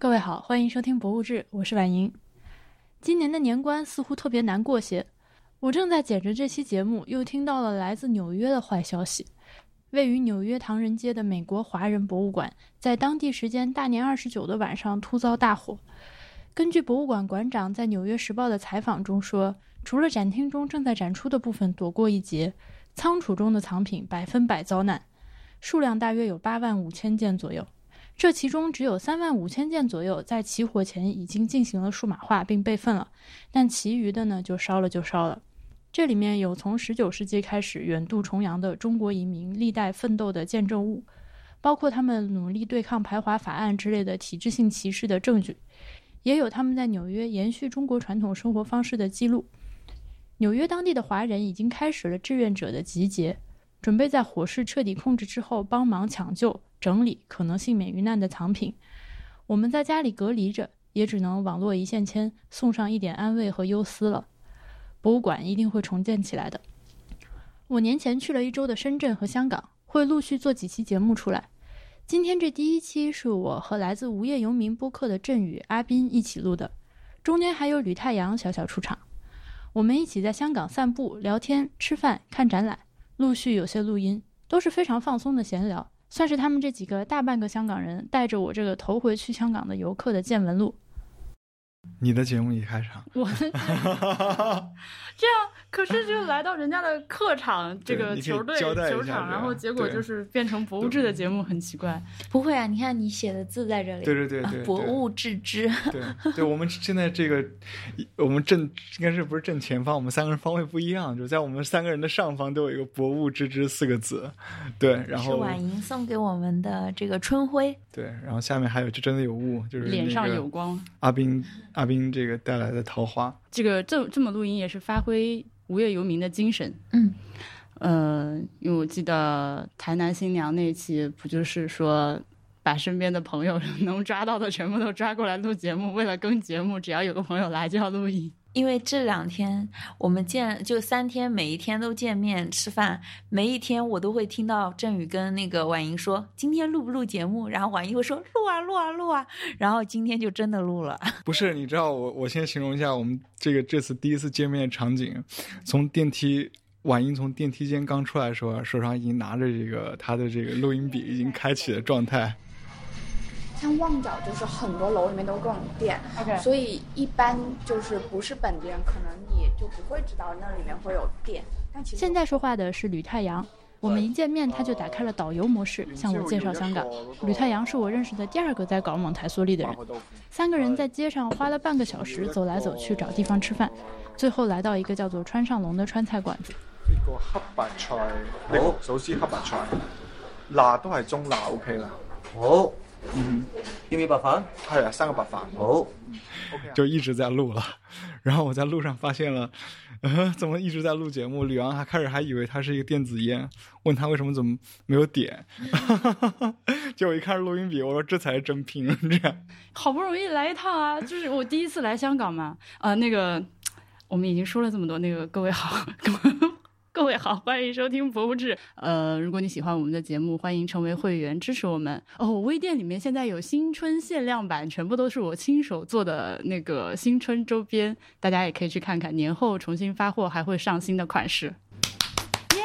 各位好，欢迎收听《博物志》，我是婉莹。今年的年关似乎特别难过些。我正在剪着这期节目，又听到了来自纽约的坏消息。位于纽约唐人街的美国华人博物馆，在当地时间大年二十九的晚上突遭大火。根据博物馆馆长在《纽约时报》的采访中说，除了展厅中正在展出的部分躲过一劫，仓储中的藏品百分百遭难，数量大约有八万五千件左右。这其中只有三万五千件左右在起火前已经进行了数码化并备份了，但其余的呢就烧了就烧了。这里面有从十九世纪开始远渡重洋的中国移民历代奋斗的见证物，包括他们努力对抗排华法案之类的体制性歧视的证据，也有他们在纽约延续中国传统生活方式的记录。纽约当地的华人已经开始了志愿者的集结，准备在火势彻底控制之后帮忙抢救。整理可能幸免于难的藏品，我们在家里隔离着，也只能网络一线牵，送上一点安慰和忧思了。博物馆一定会重建起来的。我年前去了一周的深圳和香港，会陆续做几期节目出来。今天这第一期是我和来自无业游民播客的振宇、阿斌一起录的，中间还有吕太阳小小出场。我们一起在香港散步、聊天、吃饭、看展览，陆续有些录音，都是非常放松的闲聊。算是他们这几个大半个香港人带着我这个头回去香港的游客的见闻录。你的节目一开场，我的 这样。可是就来到人家的客场，这个球队球场，然后结果就是变成博物志的节目，很奇怪。不会啊，你看你写的字在这里。对对对对，博物志之。对对，我们现在这个，我们正应该是不是正前方？我们三个人方位不一样，就在我们三个人的上方都有一个“博物志之”四个字。对，然后是婉莹送给我们的这个春晖。对，然后下面还有，就真的有雾，就是脸上有光。阿斌阿斌这个带来的桃花，这个这这么录音也是发挥。无业游民的精神，嗯，呃，因为我记得台南新娘那期不就是说，把身边的朋友 能抓到的全部都抓过来录节目，为了跟节目，只要有个朋友来就要录音。因为这两天我们见就三天，每一天都见面吃饭，每一天我都会听到振宇跟那个婉莹说今天录不录节目，然后婉莹会说录啊录啊录啊，然后今天就真的录了。不是，你知道我我先形容一下我们这个这次第一次见面的场景，从电梯婉莹从电梯间刚出来的时候，手上已经拿着这个她的这个录音笔，已经开启的状态。像旺角就是很多楼里面都各种店，所以一般就是不是本地人，可能你就不会知道那里面会有店。但其实现在说话的是吕太阳，我们一见面他就打开了导游模式，向我介绍香港。吕太阳是我认识的第二个在搞蒙台梭利的人。三个人在街上花了半个小时走来走去找地方吃饭，最后来到一个叫做川上龙的川菜馆子。呢个黑白菜，好，首先黑白菜，辣都系中辣，OK 啦。好。嗯，要唔要白饭？系啊，三个白饭。好，就一直在录了。然后我在路上发现了，呃，怎么一直在录节目？吕昂还开始还以为他是一个电子烟，问他为什么怎么没有点。结果一看是录音笔，我说这才是真拼。这样，好不容易来一趟啊，就是我第一次来香港嘛。呃，那个我们已经说了这么多，那个各位好。各位好，欢迎收听《博物志》。呃，如果你喜欢我们的节目，欢迎成为会员支持我们哦。微店里面现在有新春限量版，全部都是我亲手做的那个新春周边，大家也可以去看看。年后重新发货，还会上新的款式。耶！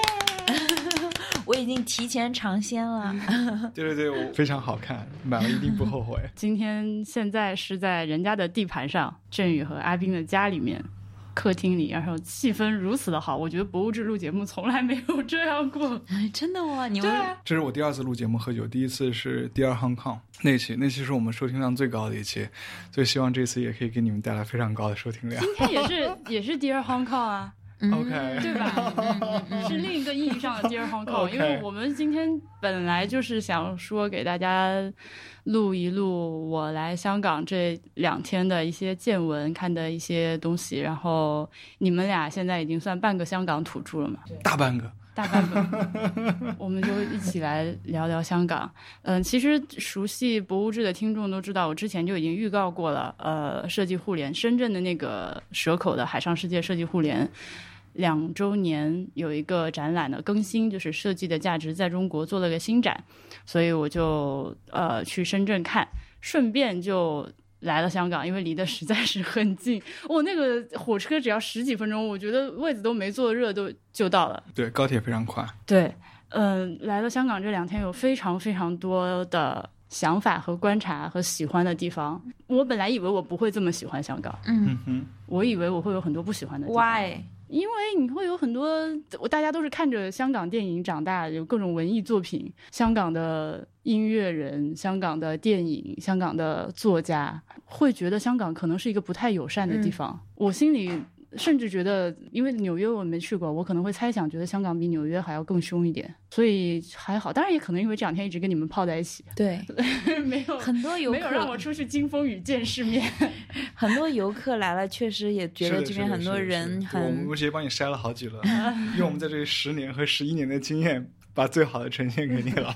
我已经提前尝鲜了。对对对，我非常好看，买了一定不后悔。今天现在是在人家的地盘上，振宇和阿斌的家里面。客厅里，然后气氛如此的好，我觉得博物志录节目从来没有这样过。哎 真的吗？你们这是我第二次录节目喝酒，第一次是第二 Hong Kong 那期，那期是我们收听量最高的一期，所以希望这次也可以给你们带来非常高的收听量。今天也是也是第二 Hong Kong 啊。OK，对吧？是另一个意义上的 Dear Hong Kong，因为我们今天本来就是想说给大家录一录我来香港这两天的一些见闻、看的一些东西，然后你们俩现在已经算半个香港土著了嘛？大半个，大半个，我们就一起来聊聊香港。嗯，其实熟悉博物志的听众都知道，我之前就已经预告过了。呃，设计互联，深圳的那个蛇口的海上世界设计互联。两周年有一个展览的更新，就是设计的价值在中国做了个新展，所以我就呃去深圳看。顺便就来了香港，因为离得实在是很近。我、那个火车只要十几分钟，我觉得位子都没坐热都就到了。对，高铁非常快。对，嗯、来了香港这两天有非常非常多的想法和观察和喜欢的地方。我本来以为我不会这么喜欢香港，嗯嗯哼，我以为我会有很多不喜欢的地方。，Why？因为你会有很多，我大家都是看着香港电影长大，有各种文艺作品，香港的音乐人、香港的电影、香港的作家，会觉得香港可能是一个不太友善的地方。我心里甚至觉得，因为纽约我没去过，我可能会猜想，觉得香港比纽约还要更凶一点，所以还好。当然也可能因为这两天一直跟你们泡在一起，对，没有很多游客没有让我，出去经风雨见世面。很多游客来了，确实也觉得这边很多人是的是的对我们很直接帮你筛了好几轮，用我们在这里十年和十一年的经验，把最好的呈现给你了。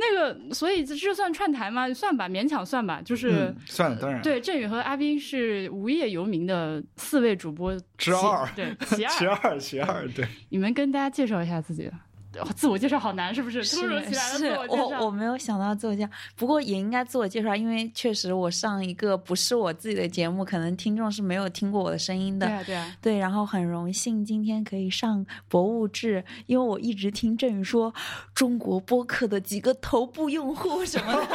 那个，所以这这算串台吗？算吧，勉强算吧，就是。嗯，算了，当然，对，振宇和阿斌是无业游民的四位主播之二对，其 其二。其二，对，你们跟大家介绍一下自己，哦 自我介绍好难，是不是？突如其来的自我介我我。没有想到自我介绍，不过也应该自我介绍，因为确实我上一个不是我自己的节目，可能听众是没有听过我的声音的。对啊，对啊，对，然后很荣幸今天可以上博物志，因为我一直听郑宇说中国播客的几个头部用户什么的，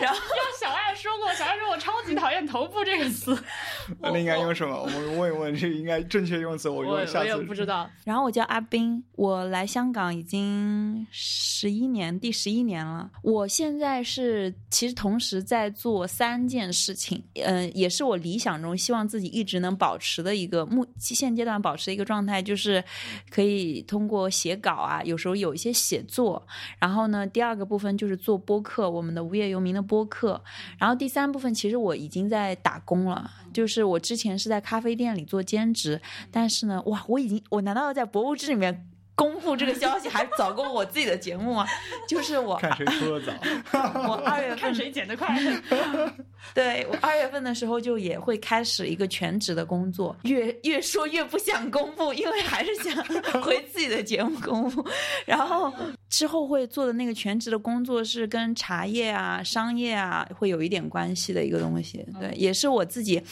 然后要小爱说过，小爱说我超级讨厌“头部”这个词，那应该用什么？我们问一问，这应该正确用词，我我用下次我也不知。道。然后我叫阿斌，我来香港已经十一年，第十一年了。我现在是其实同时在做三件事情，嗯、也是我理想中希望自己一直能保持的一个目现阶段保持的一个状态，就是可以通过写稿啊，有时候有一些写作。然后呢，第二个部分就是做播客，我们的无业游民的播客。然后第三部分其实我已经在打工了，就是我之前是在咖啡店里做兼职，但是呢，哇，我已经，我难道要在博物志里面公布这个消息，还早过我自己的节目啊？就是我，看谁出的早，我二月份看谁剪得快。对我二月份的时候就也会开始一个全职的工作，越越说越不想公布，因为还是想回自己的节目公布。然后之后会做的那个全职的工作是跟茶叶啊、商业啊会有一点关系的一个东西。对，也是我自己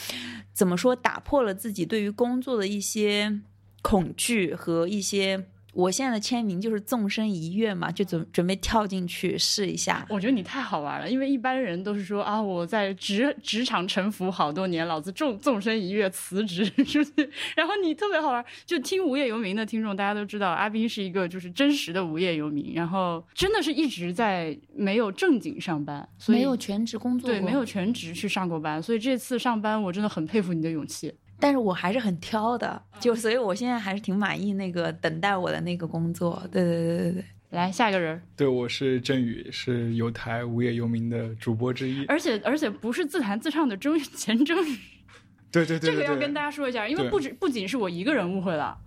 怎么说打破了自己对于工作的一些恐惧和一些。我现在的签名就是纵身一跃嘛，就准准备跳进去试一下。我觉得你太好玩了，因为一般人都是说啊，我在职职场沉浮好多年，老子纵纵身一跃辞职 出去。然后你特别好玩，就听无业游民的听众，大家都知道阿斌是一个就是真实的无业游民，然后真的是一直在没有正经上班，所以没有全职工作对没有全职去上过班，所以这次上班我真的很佩服你的勇气。但是我还是很挑的，就所以我现在还是挺满意那个等待我的那个工作。对对对对对，来下一个人，对，我是振宇，是有台无业游民的主播之一。而且而且不是自弹自唱的争钱争宇，对对对对对，这个要跟大家说一下，因为不止不仅是我一个人误会了。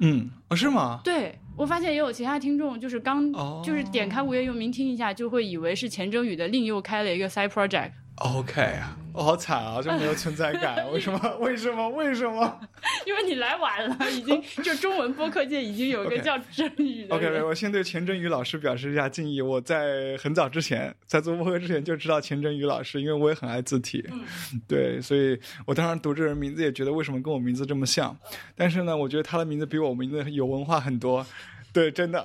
嗯，哦，是吗？对我发现也有其他听众，就是刚、哦就是点开无业游民听一下，就会以为是钱征宇的另又开了一个 side project，OK 啊，我、好惨啊，就没有存在感，为什么？为什么？为什么 因为你来晚了，已经 就中文播客界已经有一个叫征宇的？OK，人。我先对钱真宇老师表示一下敬意。我在很早之前，在做播客之前就知道钱真宇老师，因为我也很爱字体，对，所以我当时读这人名字也觉得为什么跟我名字这么像，但是呢，我觉得他的名字比我名字有文化很多。对，真的，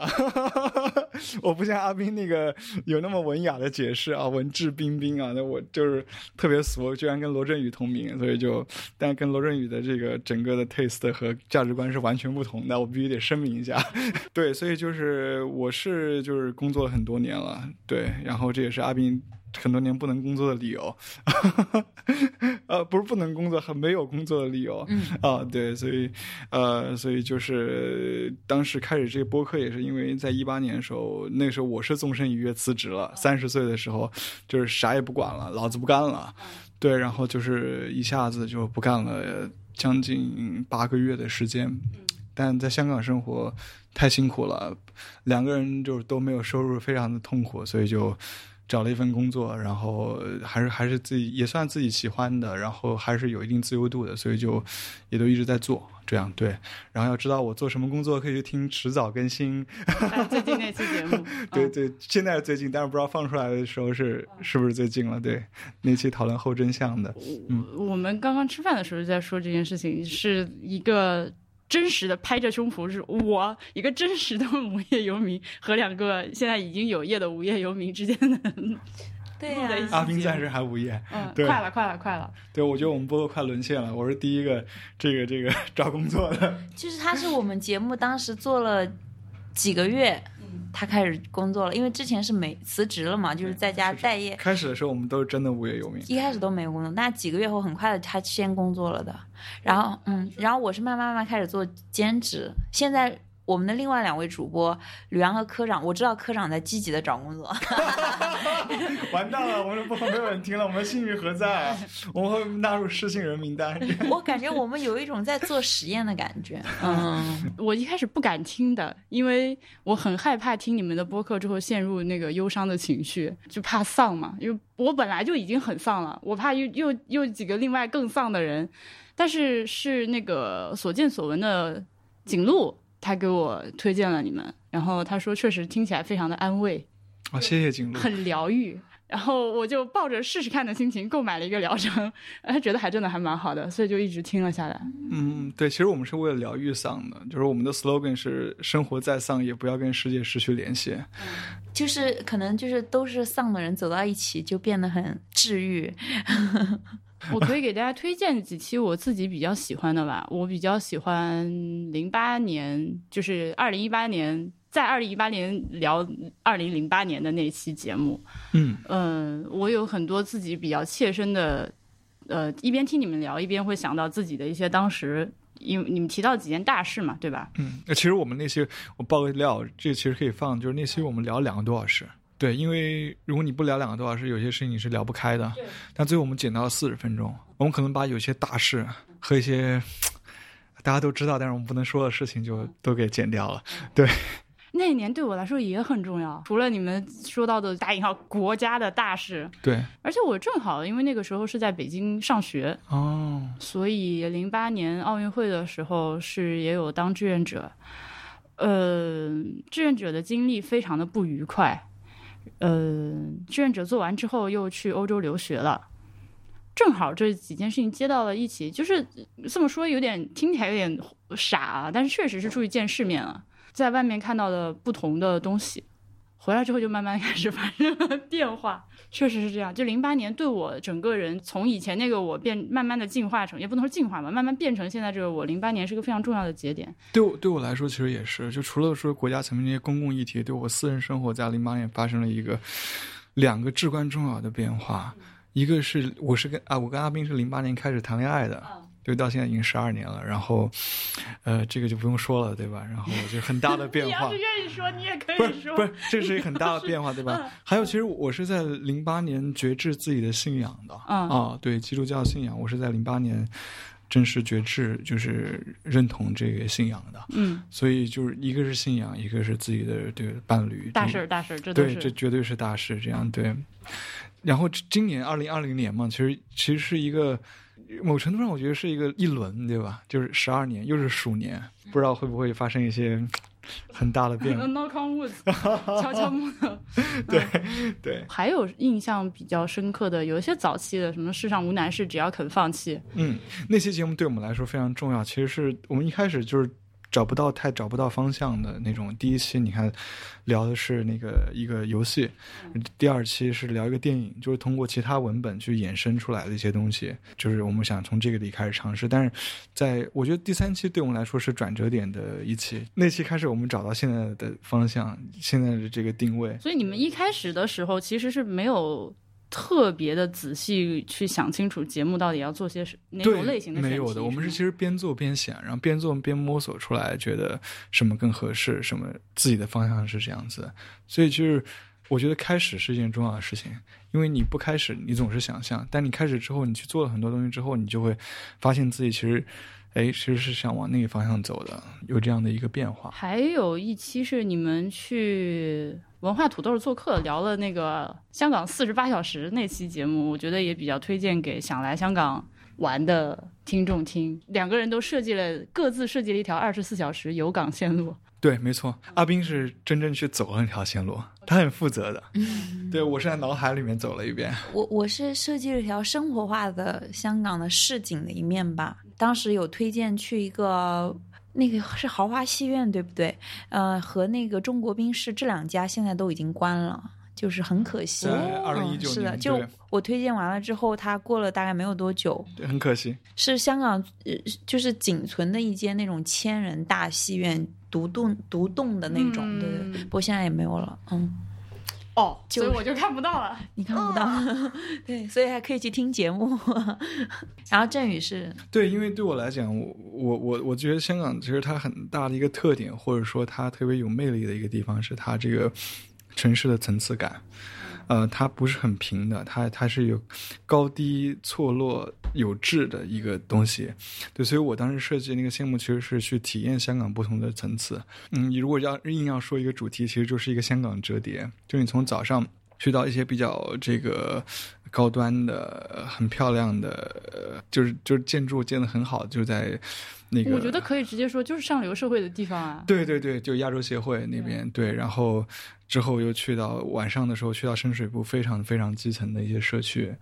我不像阿斌那个有那么文雅的解释啊，文质彬彬啊，那我就是特别俗，居然跟罗振宇同名，所以就，但跟罗振宇的这个整个的 taste 和价值观是完全不同的，我必须得声明一下。对，所以就是我是就是工作了很多年了，对，然后这也是阿斌很多年不能工作的理由，呃，不是不能工作，很没有工作的理由，嗯。啊，对，所以呃，所以就是当时开始这个播客也是因为在一八年的时候，那时候我是纵身一跃辞职了，三十岁的时候就是啥也不管了，老子不干了，对，然后就是一下子就不干了，将近八个月的时间，但在香港生活太辛苦了，两个人就都没有收入，非常的痛苦，所以就找了一份工作，然后还是还是自己也算自己喜欢的，然后还是有一定自由度的，所以就也都一直在做这样对。然后要知道我做什么工作，可以去听迟早更新。哎 最近那期节目，嗯对对，现在是最近，但是不知道放出来的时候是是不是最近了。对，那期讨论后真相的，嗯我们刚刚吃饭的时候就在说这件事情，是一个真实的拍着胸脯，是我一个真实的 无业游民和两个现在已经有业的无业游民之间的，对呀、期阿斌暂时还无业。嗯，对快了，快了，快了。对，我觉得我们播客快沦陷了。我是第一个这个这个找工作的。就是他是我们节目当时做了几个月，他开始工作了，因为之前是没辞职了嘛，就是在家待业。开始的时候我们都是真的无业游民。一开始都没有工作，那几个月后很快的他先工作了的，然后嗯，然后我是慢慢慢慢开始做兼职，现在我们的另外两位主播吕阳和科长，我知道科长在积极的找工作，完蛋了，我们的播客没有人听了，我们信誉何在？我们会纳入失信人名单。我感觉我们有一种在做实验的感觉，嗯，我一开始不敢听的，因为我很害怕听你们的播客之后陷入那个忧伤的情绪，就怕丧嘛。因为我本来就已经很丧了，我怕又又又几个另外更丧的人。但是是那个所见所闻的景路，他给我推荐了你们，然后他说确实听起来非常的安慰，啊，谢谢景路。很疗愈。然后我就抱着试试看的心情购买了一个疗程，哎，觉得还真的还蛮好的，所以就一直听了下来。嗯，对，其实我们是为了疗愈丧的，就是我们的 slogan 是“生活再丧，也不要跟世界失去联系就是可能就是都是丧的人走到一起就变得很治愈，我可以给大家推荐几期我自己比较喜欢的吧。我比较喜欢零八年，就是二零一八年，在二零一八年聊二零零八年的那期节目。”。嗯，嗯，我有很多自己比较切身的，呃，一边听你们聊，一边会想到自己的一些当时，因为你们提到几件大事嘛，对吧？嗯，那其实我们那些我爆个料，这其实可以放，就是那期我们聊两个多小时。对，因为如果你不聊两个多小时，有些事情你是聊不开的。但最后我们剪到了四十分钟，我们可能把有些大事和一些大家都知道，但是我们不能说的事情就都给剪掉了。对，那一年对我来说也很重要，除了你们说到的打引号国家的大事，对，而且我正好因为那个时候是在北京上学，哦，所以零八年奥运会的时候是也有当志愿者，呃，志愿者的经历非常的不愉快，呃，志愿者做完之后又去欧洲留学了。正好这几件事情接到了一起，就是这么说有点听起来有点傻啊，但是确实是出去见世面了，在外面看到的不同的东西，回来之后就慢慢开始发生了 变化，确实是这样。就零八年对我整个人从以前那个我变慢慢的进化成，也不能说进化吧，慢慢变成现在这个我。零八年是个非常重要的节点。对我对我来说，其实也是，就除了说国家层面这些公共议题，对我私人生活在零八年发生了一个两个至关重要的变化。一个是我是跟啊，我跟阿斌是零八年开始谈恋爱的，对，到现在已经十二年了。然后，呃，这个就不用说了，对吧？然后就很大的变 你要化是。愿意说，你也可不以说。是不是，这是一个很大的 变化，对吧？还有，其实我是在零八年觉知自己的信仰的，嗯啊，对基督教信仰，我是在零八年正式觉知，就是认同这个信仰的。嗯，所以就是一个是信仰，一个是自己的这个伴侣，大事儿大事儿，这对，这绝对是大事。这样对。然后今年二零二零年嘛，其实其实是一个某程度上，我觉得是一个一轮，对吧？就是十二年，又是鼠年，不知道会不会发生一些很大的变化。knock on wood，悄悄木头。对对，还有印象比较深刻的，有一些早期的，什么世上无难事，只要肯放弃。嗯，那期节目对我们来说非常重要。其实是我们一开始就是找不到太找不到方向的那种。第一期你看聊的是那个一个游戏，第二期是聊一个电影，就是通过其他文本去衍生出来的一些东西，就是我们想从这个里开始尝试。但是在我觉得第三期对我们来说是转折点的一期，那期开始我们找到现在的方向，现在的这个定位。所以你们一开始的时候其实是没有特别的仔细去想清楚节目到底要做些什哪，种类型的没有的，我们是其实边做边想，然后边做边摸索出来，觉得什么更合适，什么自己的方向是这样子。所以就是我觉得开始是一件重要的事情，因为你不开始，你总是想象；但你开始之后，你去做了很多东西之后，你就会发现自己其实，哎，其实是想往那个方向走的，有这样的一个变化。还有一期是你们去文化土豆做客，聊了那个香港四十八小时那期节目，我觉得也比较推荐给想来香港玩的听众听。两个人都设计了各自设计了一条二十四小时游港线路。对，没错，阿斌是真正去走了那条线路，他很负责的。对我是在脑海里面走了一遍。我我是设计了一条生活化的香港的市井的一面吧。当时有推荐去一个那个是豪华戏院，对不对？呃，和那个中国宾士这两家现在都已经关了，就是很可惜。二零一九嗯、是的，就我推荐完了之后，它过了大概没有多久，对，很可惜。是香港呃就是仅存的一间那种千人大戏院，独栋独栋的那种，嗯对对。不过现在也没有了，嗯，哦，就所以我就看不到了。你看不到，对，所以还可以去听节目。然后振宇是，对，因为对我来讲，我我我我觉得香港其实它很大的一个特点，或者说它特别有魅力的一个地方，是它这个城市的层次感。呃，它不是很平的，它它是有高低错落有致的一个东西。对，所以我当时设计那个项目，其实是去体验香港不同的层次。嗯，你如果要硬要说一个主题，其实就是一个香港折叠，就你从早上去到一些比较这个高端的、很漂亮的，呃就是就是建筑建的很好，就在那个。我觉得可以直接说，就是上流社会的地方啊。对对对，就亚洲协会那边对，然后之后又去到晚上的时候去到深水埗非常非常基层的一些社区，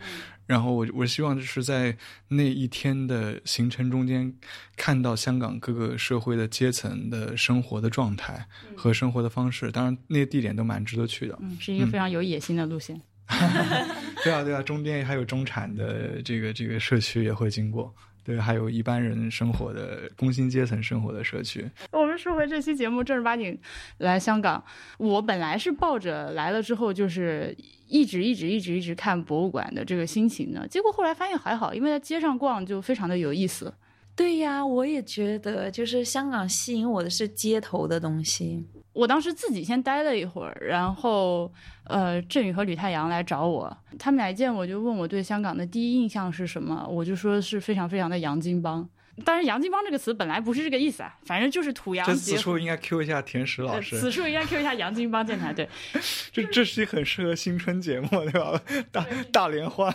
然后我我希望就是在那一天的行程中间看到香港各个社会的阶层的生活的状态和生活的方式，当然那些地点都蛮值得去的。嗯，是一个非常有野心的路线。哈 哈对啊对啊，中间还有中产的这个这个社区也会经过。对，还有一般人生活的工薪阶层生活的社区。我们说回这期节目，正儿八经来香港，我本来是抱着来了之后就是一直一直一直一直看博物馆的这个心情的，结果后来发现还好，因为在街上逛就非常的有意思。对呀，我也觉得，就是香港吸引我的是街头的东西。我当时自己先待了一会儿，然后呃，振宇和吕太阳来找我，他们俩见我就问我对香港的第一印象是什么，我就说是非常非常的洋泾浜。当然，洋泾浜这个词本来不是这个意思啊，反正就是土洋这结合。此处应该 Q 一下田石老呃师。此处应该 Q 一下洋泾浜电台，对，这这是一很适合新春节目，对吧？大大联欢，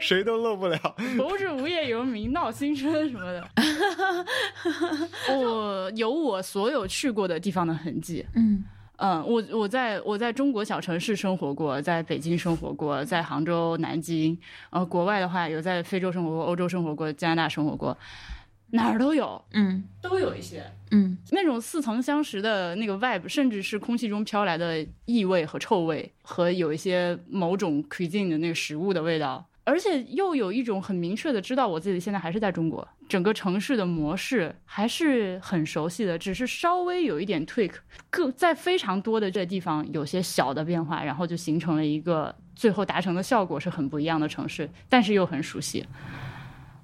谁都漏不了。博物志无业游民闹新春什么的。我 有我所有去过的地方的痕迹。嗯嗯，我我在我在中国小城市生活过，在北京生活过，在杭州、南京，呃，国外的话有在非洲生活过、欧洲生活过、加拿大生活过，哪儿都有，嗯。都有一些嗯。那种似曾相识的那个 vibe，甚至是空气中飘来的异味和臭味，和有一些某种 cuisine 的那个食物的味道，而且又有一种很明确的知道我自己现在还是在中国，整个城市的模式还是很熟悉的，只是稍微有一点 tweak，各在非常多的这地方有些小的变化，然后就形成了一个最后达成的效果是很不一样的城市，但是又很熟悉。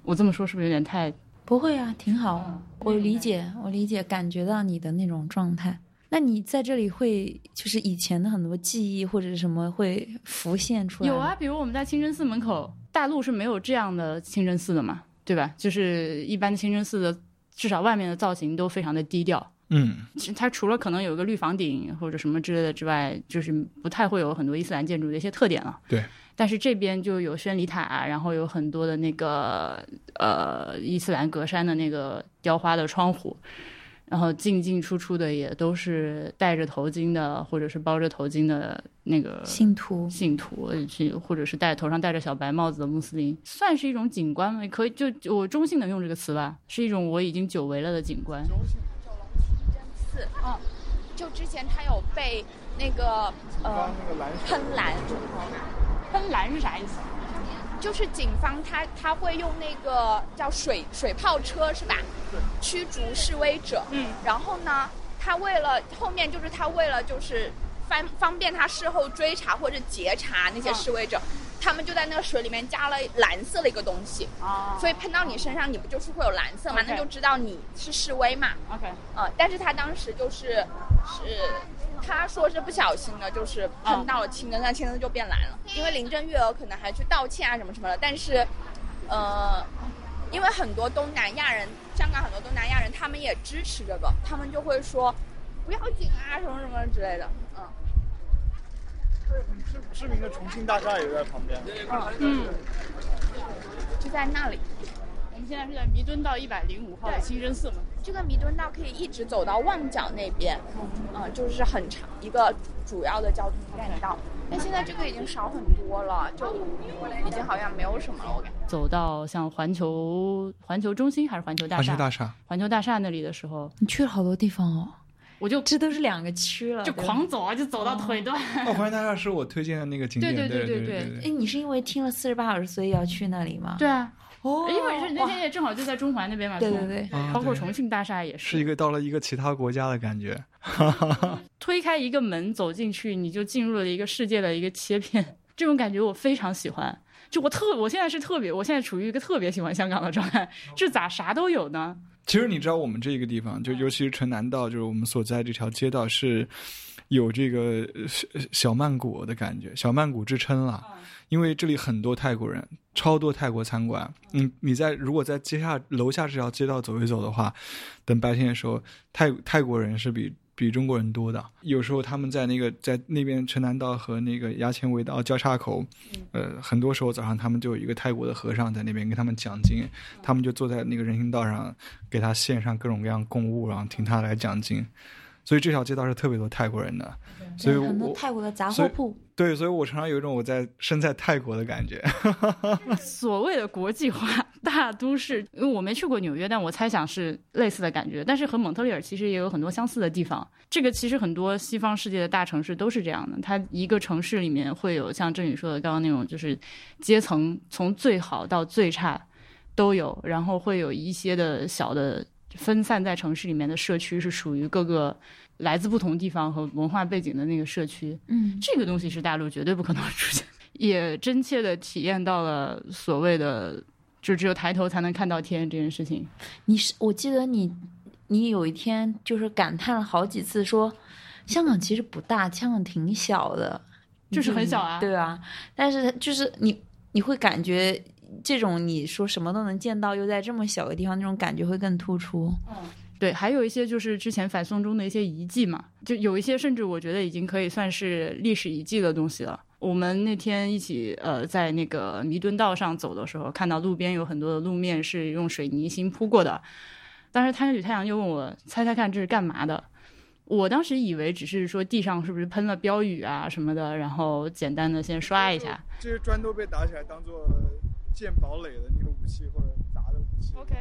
我这么说是不是有点太不会啊，挺好。我理解，我理解，感觉到你的那种状态。那你在这里会就是以前的很多记忆或者是什么会浮现出来？有啊，，比如我们在清真寺门口，大陆是没有这样的清真寺的嘛，对吧？就是一般清真寺的，至少外面的造型都非常的低调。嗯，其实它除了可能有一个绿房顶或者什么之类的之外，就是不太会有很多伊斯兰建筑的一些特点了。对。但是这边就有宣礼塔，然后有很多的那个呃伊斯兰格栅的那个雕花的窗户，然后进进出出的也都是戴着头巾的，或者是包着头巾的那个信徒。信徒，去或者是戴头上戴着小白帽子的穆斯林，算是一种景观吗？可以，就就我中性的用这个词吧，是一种我已经久违了的景观。寺，嗯，就之前他有被那个呃喷蓝，喷蓝是啥意思？就是警方他他会用那个叫水水炮车是吧？驱逐示威者。嗯，然后呢，他为了后面就是他为了就是方方便他事后追查或者截查那些示威者，他们就在那个水里面加了蓝色的一个东西，啊所以喷到你身上，你不就是会有蓝色嘛那就知道你是示威嘛。OK，呃，但是他当时就是是他说是不小心的，就是碰到了青灯，那青灯就变蓝了。因为林郑月娥可能还去道歉啊什么什么的，但是，呃，因为很多东南亚人，香港很多东南亚人，他们也支持这个，他们就会说不要紧啊什么什么之类的，嗯。对，很知知名的重庆大厦也在旁边。嗯，就在那里。我们现在是在弥敦道一百零五号的清真寺门。这个弥敦道可以一直走到旺角那边，嗯，就是很长一个主要的交通干道。但现在这个已经少很多了，就已经好像没有什么了，我感觉。走到像环球环球中心还是环球大厦？环球大厦，环球大厦那里的时候，你去了好多地方哦，我就这都是两个区了，就狂走啊，就走到腿断。哦，环球大厦是我推荐的那个景点，对对对对对对哎，你是因为听了四十八小时，所以要去那里吗？对啊，哦因为是那天也正好就在中环那边嘛。对对对，啊包括重庆大厦也是一个到了一个其他国家的感觉。推开一个门走进去，你就进入了一个世界的一个切片，这种感觉我非常喜欢。就我特，我现在是特别，我现在处于一个特别喜欢香港的状态，这咋啥都有呢？其实你知道，我们这个地方，就尤其是城南道，就是我们所在这条街道是有这个呃小小曼谷的感觉，小曼谷之称了。因为这里很多泰国人，超多泰国餐馆。嗯，你在如果在街下楼下这条街道走一走的话，等白天的时候，泰泰国人是比比中国人多的。有时候他们在那个在那边城南道和那个牙签围道交叉口，呃，很多时候早上他们就有一个泰国的和尚在那边给他们讲经，他们就坐在那个人行道上给他献上各种各样供物，然后听他来讲经。所以这条街道是特别多泰国人的，所以对很多泰国的杂货铺，对，所以我常常有一种我在身在泰国的感觉。所谓的国际化 大都市，因为我没去过纽约，但我猜想是类似的感觉。但是和蒙特利尔其实也有很多相似的地方。这个其实很多西方世界的大城市都是这样的，它一个城市里面会有像郑宇说的刚刚那种，就是阶层从最好到最差都有，然后会有一些的小的分散在城市里面的社区，是属于各个来自不同地方和文化背景的那个社区。嗯，这个东西是大陆绝对不可能出现，也真切的体验到了所谓的就只有抬头才能看到天这件事情。你是我记得你，你有一天就是感叹了好几次说，香港其实不大，香港挺小的，就是很小啊对啊，但是就是你你会感觉这种你说什么都能见到，又在这么小的地方，那种感觉会更突出。对，还有一些就是之前反送中的一些遗迹嘛，就有一些甚至我觉得已经可以算是历史遗迹的东西了。我们那天一起呃在那个弥敦道上走的时候，看到路边有很多的路面是用水泥新铺过的。当时摊着雨太阳就问我猜猜看这是干嘛的，我当时以为只是说地上是不是喷了标语啊什么的，然后简单的先刷一下。这些砖都被打起来当做建堡垒的那个武器或者砸的武器。OK，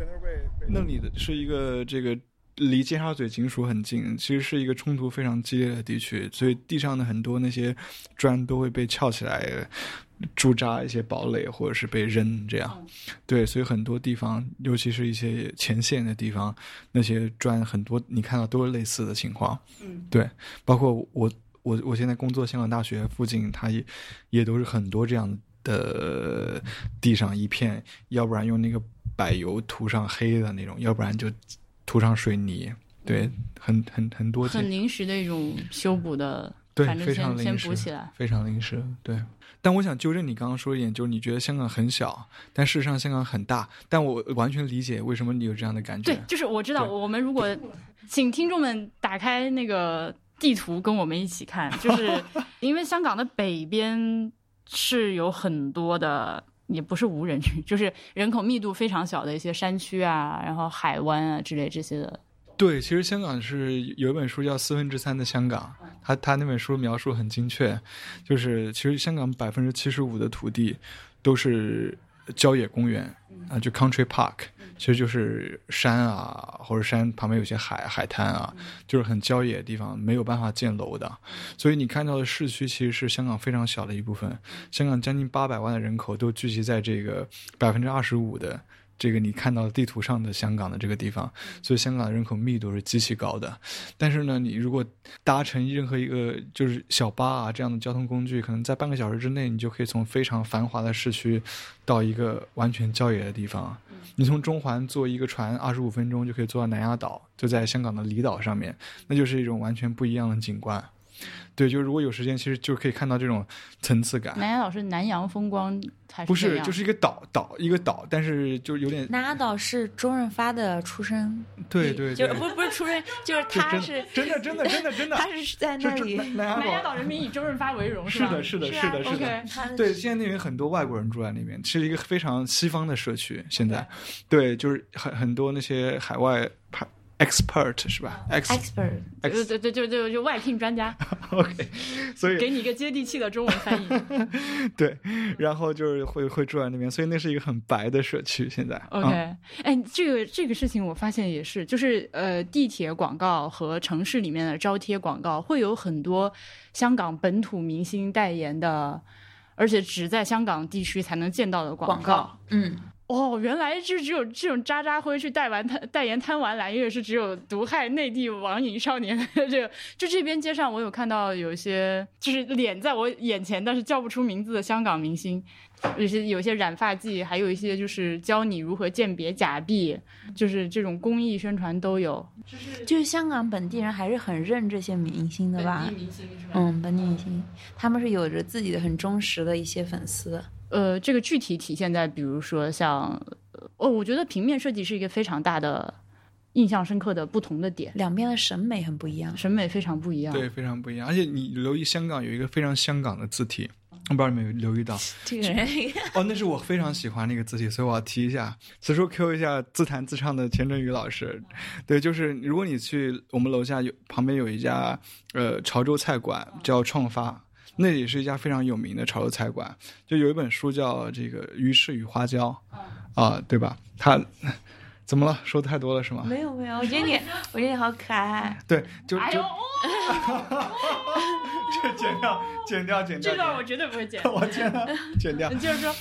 全都是被被。那里的是一个这个离尖沙咀警署很近，其实是一个冲突非常激烈的地区，所以地上的很多那些砖都会被撬起来驻扎一些堡垒，或者是被扔这样。对，所以很多地方，尤其是一些前线的地方，那些砖很多你看到都是类似的情况。嗯，对，包括我我我现在工作香港大学附近，它也也都是很多这样的地上一片，要不然用那个柏油涂上黑的那种，要不然就涂上水泥。对，很很很多很临时的一种修补的，对反正非常先先临时补起来。非常临时。对，但我想纠正你刚刚说一点，就是你觉得香港很小，但事实上香港很大。但我完全理解为什么你有这样的感觉。对，就是我知道，我们如果请听众们打开那个地图，跟我们一起看，就是 因为香港的北边是有很多的。也不是无人区，就是人口密度非常小的一些山区啊，然后海湾啊之类这些的。对，其实香港是有一本书叫《四分之三的香港》，他他那本书描述很精确，就是其实香港百分之七十五的土地都是郊野公园啊，就 country park，其实就是山啊，或者山旁边有些海海滩啊，就是很郊野的地方，没有办法建楼的。所以你看到的市区其实是香港非常小的一部分。香港将近八百万的人口都聚集在这个百分之二十五的这个你看到地图上的香港的这个地方，所以香港的人口密度是极其高的。但是呢，你如果搭乘任何一个就是小巴啊这样的交通工具，可能在半个小时之内，你就可以从非常繁华的市区到一个完全郊野的地方。你从中环坐一个船，二十五分钟就可以坐到南丫岛，就在香港的离岛上面，那就是一种完全不一样的景观。对，就如果有时间，其实就可以看到这种层次感。南丫岛是南洋风光还是？不是，就是一个岛岛一个岛，但是就有点。南丫岛是周润发的出身。对对，就是不是不是出身，就是他是真的真的真的真的，他是在那里。南丫岛人民以周润发为荣，是的，是的，是的，是的。对，现在那边很多外国人住在那边，是一个非常西方的社区。现在，对，就是很很多那些海外派。Expert 是吧？expert，对对对，就就就外聘专家。OK，所以给你一个接地气的中文翻译。对，然后就是会会住在那边，所以那是一个很白的社区。现在 OK，哎，这个这个事情我发现也是，就是呃，地铁广告和城市里面的招贴广告会有很多香港本土明星代言的，而且只在香港地区才能见到的广告。嗯。哦，原来就只有这种渣渣辉去代完他代言贪玩蓝月是只有毒害内地网瘾少年这个，就这边街上我有看到有一些就是脸在我眼前，但是叫不出名字的香港明星，有些有些染发剂，还有一些就是教你如何鉴别假币，就是这种公益宣传都有。就是就是香港本地人还是很认这些明星的吧？本地明星是吧？嗯，本地明星，他们是有着自己的很忠实的一些粉丝。呃，这个具体体现在，比如说像，哦，我觉得平面设计是一个非常大的、印象深刻的不同的点，两边的审美很不一样，审美非常不一样，对，非常不一样。而且你留意香港有一个非常香港的字体，我不知道你们有留意到，这个人 哦，那是我非常喜欢那个字体，所以我要提一下，此处 Q 一下自弹自唱的钱振宇老师，对，就是如果你去我们楼下有旁边有一家呃潮州菜馆叫创发。那里是一家非常有名的潮州菜馆，就有一本书叫《这个鱼翅与花椒》，啊，对吧？他怎么了？说太多了是吗？没有没有，我觉得你，我觉得你好可爱。对，就就，这剪掉，剪掉，剪掉。这段我绝对不会剪，我剪了，剪掉。就是说。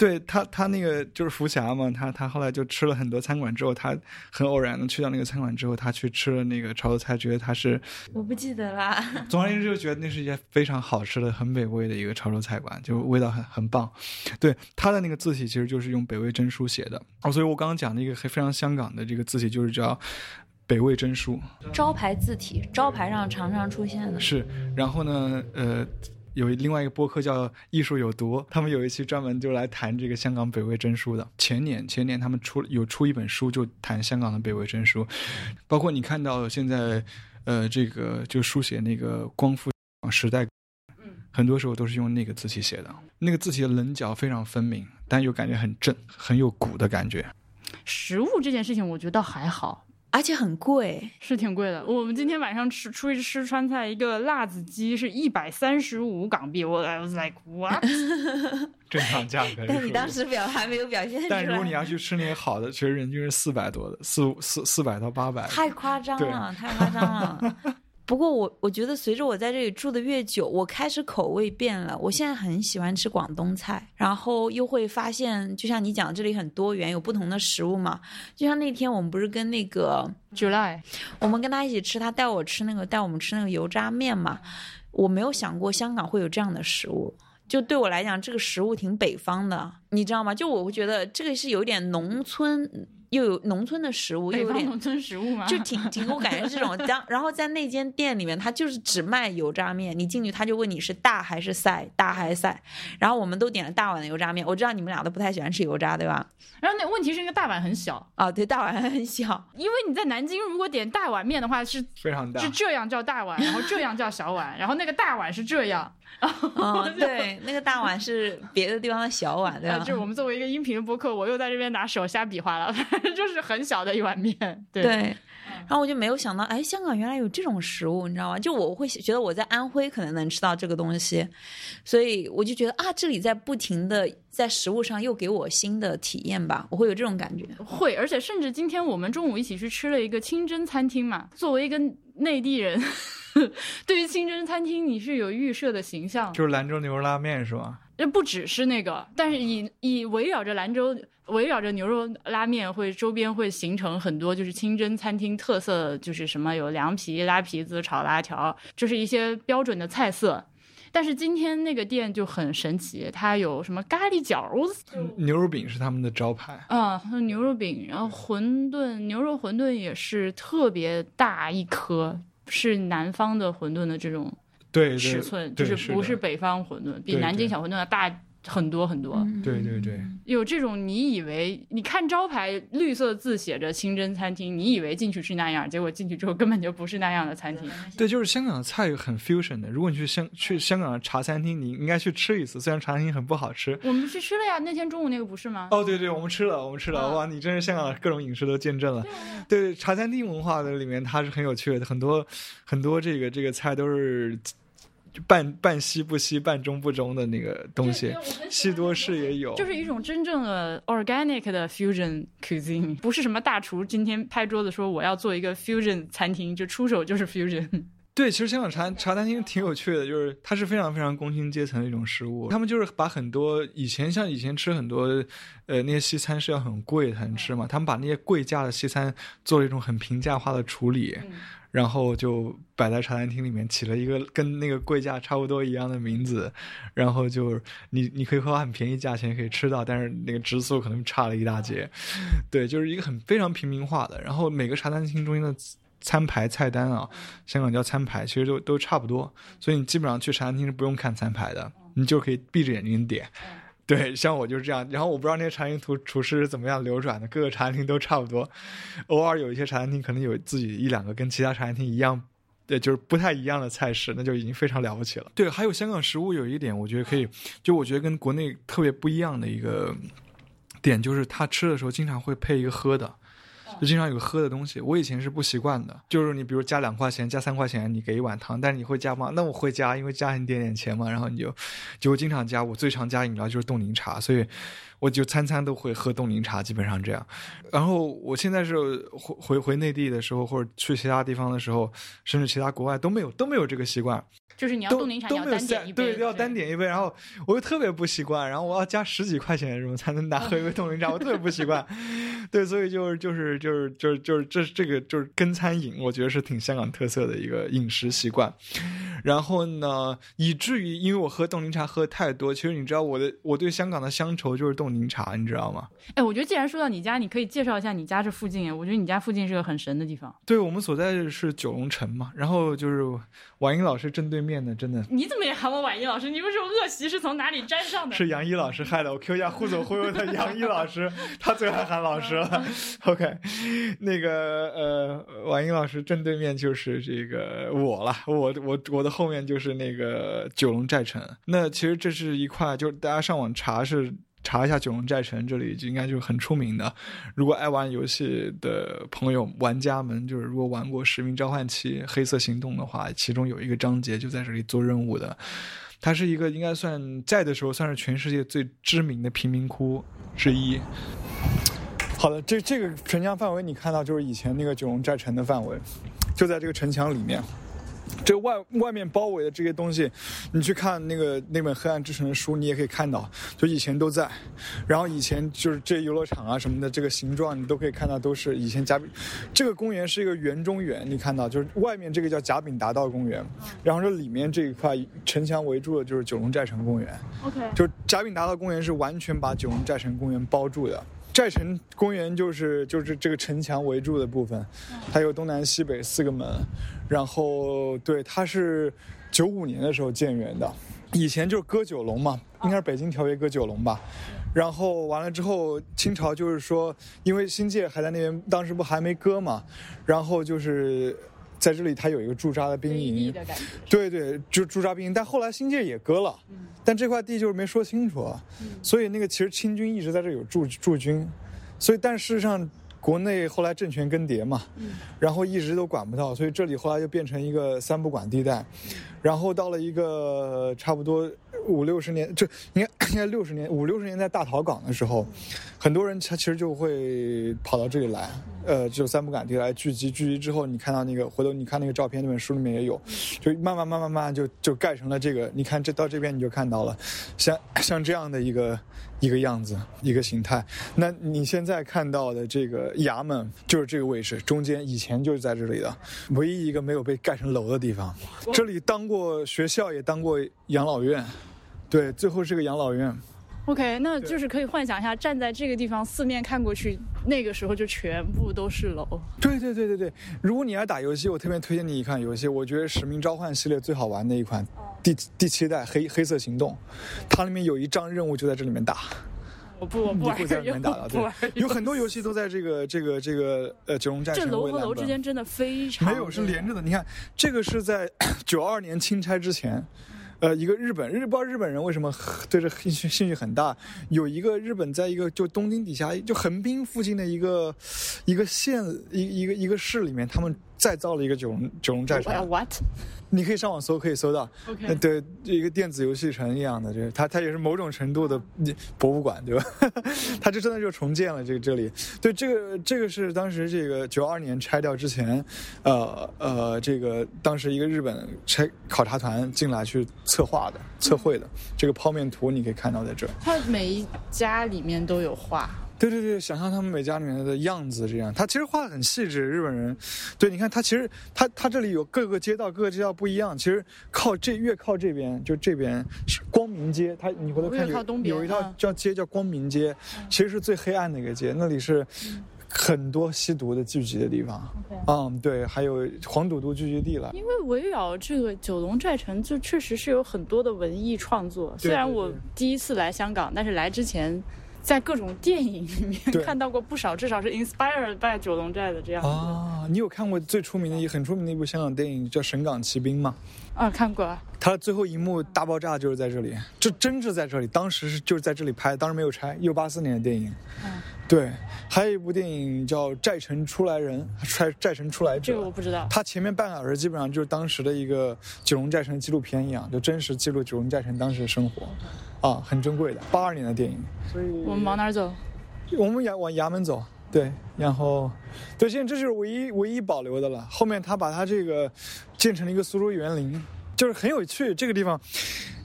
对他，他那个就是福霞嘛，他他后来就吃了很多餐馆之后，他很偶然的去到那个餐馆之后，他去吃了那个潮州菜，觉得他是我不记得了。总而言之，就觉得那是一家非常好吃的、很美味的一个潮州菜馆，就味道很很棒。对他的那个字体其实就是用北魏真书写的哦，所以我刚刚讲的一个非常香港的这个字体就是叫北魏真书，招牌字体，招牌上常常出现的。是，然后呢，呃。有另外一个播客叫《艺术有毒》，他们有一期专门就来谈这个香港北魏真书的。前年前年他们出有出一本书，就谈香港的北魏真书，包括你看到现在，呃，这个就书写那个光复时代，很多时候都是用那个字体写的。那个字体的棱角非常分明，但又感觉很正，很有古的感觉。实物这件事情，我觉得还好。而且很贵，是挺贵的。我们今天晚上吃出去吃川菜，一个辣子鸡是一百三十五港币。我 I was like what？正常价格。但你当时表还没有表现出来。但如果你要去吃那些好的，其实人均是四百多的，四四四百到八百。太夸张了，太夸张了。不过我我觉得随着我在这里住的越久，我开始口味变了。我现在很喜欢吃广东菜，然后又会发现，就像你讲，这里很多元，有不同的食物嘛。就像那天我们不是跟那个 July，我们跟他一起吃，他带我吃那个带我们吃那个油炸面嘛。我没有想过香港会有这样的食物，就对我来讲，这个食物挺北方的，你知道吗？就我会觉得这个是有点农村。又有农村的食物，又有点农村食物嘛？就挺挺，我感觉这种。然然后在那间店里面，他就是只卖油炸面。你进去，他就问你是大还是塞，大还是塞。然后我们都点了大碗的油炸面。我知道你们俩都不太喜欢吃油炸，对吧？然后那问题是那个大碗很小啊，对，大碗很小。因为你在南京，如果点大碗面的话，是非常大，是这样叫大碗，然后这样叫小碗，然后那个大碗是这样。哦，对，那个大碗是别的地方的小碗，对吧？就是我们作为一个音频播客，我又在这边拿手瞎比划了，反正 就是很小的一碗面。对，然后我就没有想到，哎，香港原来有这种食物，你知道吗？就我会觉得我在安徽可能能吃到这个东西，所以我就觉得啊，这里在不停的在食物上又给我新的体验吧，我会有这种感觉。会，而且甚至今天我们中午一起去吃了一个清真餐厅嘛，作为一个内地人。对于清真餐厅，你是有预设的形象，就是兰州牛肉拉面是吧？这不只是那个，但是以以围绕着兰州，围绕着牛肉拉面，会周边会形成很多就是清真餐厅特色，就是什么有凉皮、拉皮子、炒拉条，就是一些标准的菜色。但是今天那个店就很神奇，它有什么咖喱饺子、牛肉饼是他们的招牌啊，牛肉饼，然后馄饨，牛肉馄饨也是特别大一颗，是南方的馄饨的这种对尺寸，就是不是北方馄饨，比南京小馄饨要大。很多很多，对对对，有这种你以为你看招牌绿色字写着清真餐厅，你以为进去是那样，结果进去之后根本就不是那样的餐厅。对，就是香港的菜很 fusion 的。如果你去香去香港的茶餐厅，你应该去吃一次，虽然茶餐厅很不好吃。我们去吃了呀，那天中午那个不是吗？哦，对对，我们吃了，我们吃了。哇，你真是香港的各种饮食都见证了。对，茶餐厅文化的里面它是很有趣的，很多很多这个这个菜都是。就半半西不西，半中不中的那个东西，西多士也有，就是一种真正的 organic 的 fusion cuisine，不是什么大厨今天拍桌子说我要做一个 fusion 餐厅，就出手就是 fusion。对，其实香港茶茶餐厅挺有趣的，就是它是非常非常工薪阶层的一种食物，他们就是把很多以前像以前吃很多，呃，那些西餐是要很贵才能吃嘛，他们把那些贵价的西餐做了一种很平价化的处理。然后就摆在茶餐厅里面，起了一个跟那个贵价差不多一样的名字，然后就你你可以花很便宜价钱可以吃到，但是那个质素可能差了一大截。对，就是一个很非常平民化的。然后每个茶餐厅中间的餐牌菜单啊，香港叫餐牌，其实都都差不多，所以你基本上去茶餐厅是不用看餐牌的，你就可以闭着眼睛点。对，像我就是这样。然后我不知道那些茶餐厅厨师是怎么样流转的，各个茶餐厅都差不多。偶尔有一些茶餐厅可能有自己一两个跟其他茶餐厅一样，对，就是不太一样的菜式，那就已经非常了不起了。对，还有香港食物有一点，我觉得可以，就我觉得跟国内特别不一样的一个点，就是他吃的时候经常会配一个喝的。就经常有喝的东西，我以前是不习惯的。就是你比如加两块钱、加三块钱，你给一碗汤，但是你会加吗？那我会加，因为加一点点钱嘛。然后你就就经常加。我最常加饮料就是冻柠茶，所以我就餐餐都会喝冻柠茶，基本上这样。然后我现在是回回回内地的时候，或者去其他地方的时候，甚至其他国外都没有都没有这个习惯。就是你要冻柠茶，要单点一杯，对，要单点一杯。然后我又特别不习惯，然后我要加十几块钱什么才能拿喝一杯冻柠茶，我特别不习惯。对，所以就是就是就是就是就是这这个就是跟餐饮，我觉得是挺香港特色的一个饮食习惯。然后呢，以至于因为我喝冻柠茶喝太多，其实你知道我的我对香港的乡愁就是冻柠茶，你知道吗？哎，我觉得既然说到你家，你可以介绍一下你家这附近。我觉得你家附近是个很神的地方。对我们所在的是九龙城嘛，然后就是婉英老师正对面的，真的。你怎么也喊我婉英老师？你们说恶习是从哪里沾上的？是杨一老师害的。我 Q 一下互走忽悠的杨一老师，他最爱喊老师了。OK，那个呃，婉英老师正对面就是这个我了，我我我的后面就是那个九龙寨城。那其实这是一块，就是大家上网查是。查一下九龙寨城，这里就应该就很出名的。如果爱玩游戏的朋友、玩家们，就是如果玩过《使命召唤七：黑色行动》的话，其中有一个章节就在这里做任务的。它是一个应该算在的时候算是全世界最知名的贫民窟之一。好的，这这个城墙范围你看到就是以前那个九龙寨城的范围，就在这个城墙里面。这外外面包围的这些东西，你去看那个那本《黑暗之城》的书，你也可以看到，就以前都在。然后以前就是这游乐场啊什么的，这个形状你都可以看到，都是以前甲。这个公园是一个园中园，你看到就是外面这个叫甲丙达道公园，然后这里面这一块城墙围住的就是九龙寨城公园。OK，就甲丙达道公园是完全把九龙寨城公园包住的。寨城公园就是就是这个城墙围住的部分，它有东南西北四个门，然后对，它是九五年的时候建园的，以前就是割九龙嘛，应该是北京条约割九龙吧，然后完了之后清朝就是说，因为新界还在那边，当时不还没割嘛，然后就是。在这里，它有一个驻扎的兵营，对对，就驻扎兵营。但后来新界也割了，但这块地就是没说清楚，所以那个其实清军一直在这有驻驻军，所以但事实上国内后来政权更迭嘛，然后一直都管不到，所以这里后来就变成一个三不管地带，然后到了一个差不多五六十年，就应该应该六十年五六十年代大逃港的时候，很多人他其实就会跑到这里来，呃，就三不赶地来聚集。聚集之后，你看到那个回头你看那个照片，那本书里面也有，就慢慢慢慢慢就就盖成了这个。你看这到这边你就看到了，像像这样的一个一个样子一个形态。那你现在看到的这个衙门就是这个位置，中间以前就是在这里的唯一一个没有被盖成楼的地方。这里当过学校，也当过养老院。对，最后是个养老院。OK，那就是可以幻想一下，站在这个地方，四面看过去，那个时候就全部都是楼。对对对对对，如果你要打游戏，我特别推荐你一款游戏，我觉得《使命召唤》系列最好玩的一款，第第七代黑黑色行动，它里面有一张任务就在这里面打。我不我不玩，在里面打了。对，有很多游戏都在这个这个这个呃九龙寨。这楼和楼之间真的非常没有是连着的。你看，这个是在 九二年钦差之前。呃，一个日本日不知道日本人为什么对这兴趣兴趣很大。有一个日本在一个就东京底下就横滨附近的一个一个县一一个一个市里面，他们再造了一个九龙九龙寨城。What？你可以上网搜，可以搜到。OK，对，一个电子游戏城一样的，就是它它也是某种程度的博物馆，对吧？它就真的就重建了这个这里。对，这个这个是当时这个九二年拆掉之前，呃呃，这个当时一个日本拆考察团进来去策划的、测绘的这个剖面图，你可以看到在这。它每一家里面都有画。对对对，想象他们每家里面的样子，这样，他其实画的很细致。日本人，对，你看他其实他他这里有各个街道，各个街道不一样。其实靠这越靠这边，就这边是光明街，他你回头看有有一条叫街叫光明街，其实是最黑暗的一个街，那里是很多吸毒的聚集的地方。嗯，对，还有黄赌毒聚集地了。因为围绕这个九龙寨城，就确实是有很多的文艺创作。虽然我第一次来香港，但是来之前。在各种电影里面 看到过不少，至少是 inspired by 九龙寨的这样啊。你有看过最出名的、一很出名的一部香港电影叫《神港奇兵》吗？啊，看过。他的最后一幕大爆炸就是在这里，这真是在这里。当时是就是在这里拍，当时没有拆。一九八四年的电影。嗯。对，还有一部电影叫《债城出来人》，寨寨城出来者。这个我不知道。他前面半个小时基本上就是当时的一个九龙寨城纪录片一样，就真实记录九龙寨城当时的生活。啊，很珍贵的，八二年的电影。所以我们往哪儿走？我们衙往衙门走。对，然后，对，现在这就是唯一唯一保留的了。后面他把他这个建成了一个苏州园林，就是很有趣。这个地方，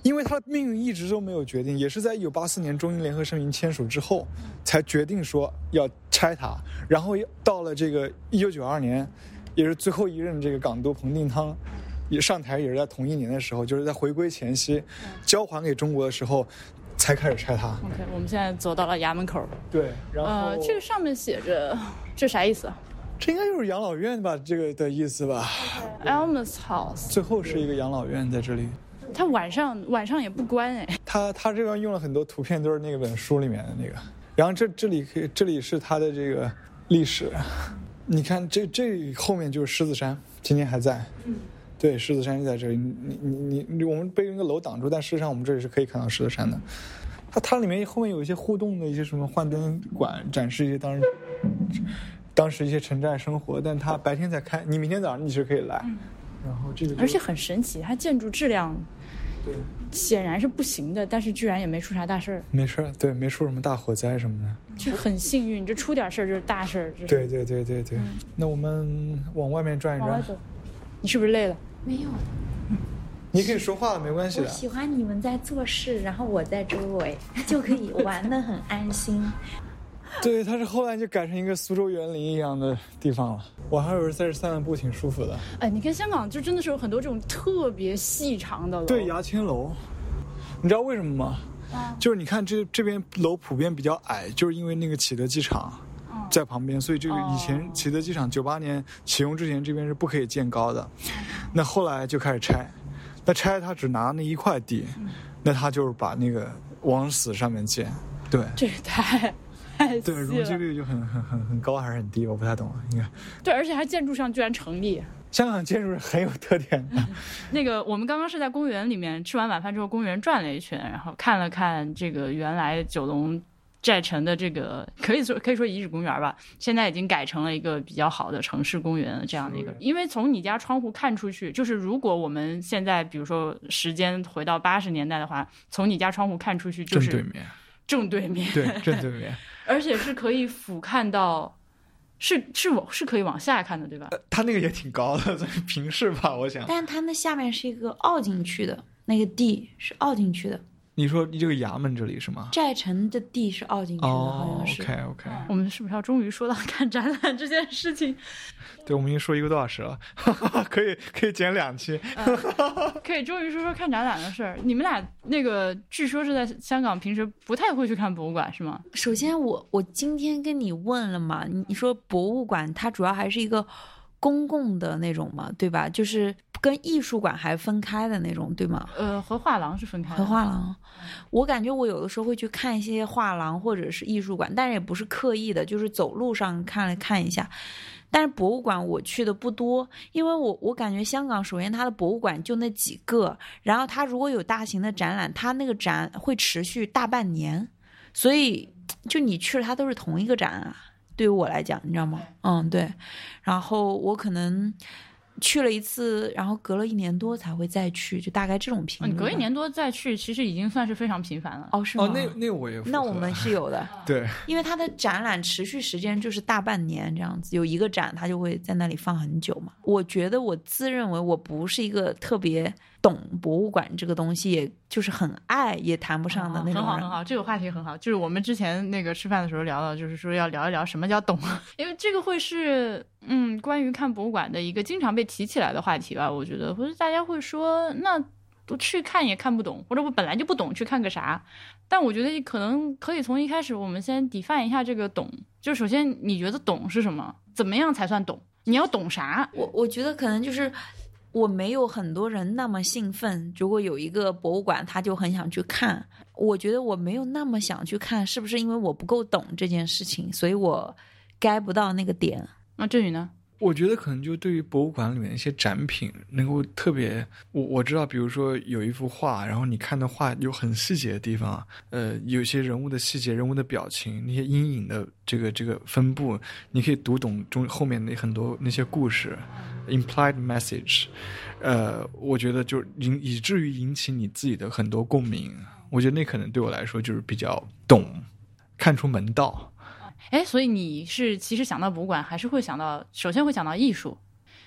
因为它的命运一直都没有决定，也是在一九八四年中英联合声明签署之后，才决定说要拆它。然后到了这个一九九二年，也是最后一任这个港督彭定康。也上台也是在同一年的时候，就是在回归前夕，交还给中国的时候，才开始拆它。OK，我们现在走到了衙门口。对，然后呃，这个上面写着，这啥意思？这应该就是养老院吧？这个的意思吧？Elmas House。最后是一个养老院在这里。它晚上晚上也不关哎。他他这边用了很多图片，都是那本书里面的那个。然后这这里可以，这里是它的这个历史。你看这这后面就是狮子山，今天还在。嗯。对，狮子山就在这里。你你你，我们被一个楼挡住，但事实上我们这里是可以看到狮子山的。它它里面后面有一些互动的一些什么幻灯馆，展示一些当时当时一些城寨生活。但它白天在开，你明天早上你是可以来。然后这个而且很神奇，它建筑质量对显然是不行的，但是居然也没出啥大事儿。没事儿，对，没出什么大火灾什么的。就很幸运，这出点事儿就是大事儿。对对对对对。那我们往外面转一转。你是不是累了？没有，你可以说话，没关系的。我喜欢你们在做事，然后我在周围 就可以玩的很安心。对，它是后来就改成一个苏州园林一样的地方了。我还以为在这散散步挺舒服的。哎，你看香港就真的是有很多这种特别细长的楼。对，牙签楼。你知道为什么吗？啊，就是你看这这边楼普遍比较矮，就是因为那个启德机场。在旁边，所以这个以前启德机场九八年启用之前，这边是不可以建高的。那后来就开始拆，那拆他只拿那一块地，那他就是把那个往死上面建。对，这也太太对，容积率就很很很很高还是很低？我不太懂，应该。对，而且还建筑上居然成立。香港建筑是很有特点的。那个我们刚刚是在公园里面吃完晚饭之后，公园转了一圈，然后看了看这个原来九龙。寨城的这个可以说可以说遗址公园吧，现在已经改成了一个比较好的城市公园这样的一个。因为从你家窗户看出去，就是如果我们现在比如说时间回到八十年代的话，从你家窗户看出去就是正对面，正对面，对 正对面。而且是可以俯瞰到，是是往是可以往下看的，对吧？它那个也挺高的，这 平视吧，我想。但是它那下面是一个凹进去的，那个地是凹进去的。你说你这个衙门这里是吗？寨城的地是凹进去的，好哦像是。，OK OK，我们是不是要终于说到看展览这件事情？对，我们已经说一个多小时了，可以可以剪两期。可以终于说说看展览的事儿。你们俩那个据说是在香港平时不太会去看博物馆是吗？首先我，我今天跟你问了嘛，你你说博物馆它主要还是一个公共的那种嘛，对吧？就是跟艺术馆还分开的那种，对吗？呃，和画廊是分开的。和画廊，我感觉我有的时候会去看一些画廊或者是艺术馆，但是也不是刻意的，就是走路上看了看一下。但是博物馆我去的不多，因为我我感觉香港首先它的博物馆就那几个，然后它如果有大型的展览，它那个展会持续大半年，所以就你去了它都是同一个展啊。对于我来讲，你知道吗？嗯，对。然后我可能去了一次，然后隔了一年多才会再去，就大概这种频率隔一年多再去，其实已经算是非常频繁了。哦，是吗？哦，那那我也那我们是有的，对因为它的展览持续时间就是大半年这样子，有一个展它就会在那里放很久嘛。我觉得我自认为我不是一个特别懂博物馆这个东西，也就是很爱也谈不上的那种。哦很好很好，这个话题很好，就是我们之前那个吃饭的时候聊到，就是说要聊一聊什么叫懂，因为这个会是嗯关于看博物馆的一个经常被提起来的话题吧，我觉得，或者大家会说那。不去看也看不懂，或者我本来就不懂，去看个啥？但我觉得可能可以从一开始，我们先 define 一下这个懂。就首先，你觉得懂是什么？怎么样才算懂？你要懂啥？我我觉得可能就是我没有很多人那么兴奋。如果有一个博物馆，他就很想去看，我觉得我没有那么想去看，是不是因为我不够懂这件事情，所以我该不到那个点？那振宇呢？我觉得可能就对于博物馆里面一些展品，能够特别，我我知道，比如说有一幅画，然后你看的画有很细节的地方，呃，有些人物的细节、人物的表情、那些阴影的这个这个分布，你可以读懂中后面的很多那些故事，implied message，呃，我觉得就引以至于引起你自己的很多共鸣，我觉得那可能对我来说就是比较懂，看出门道。哎，所以你是其实想到博物馆，还是会想到，首先会想到艺术，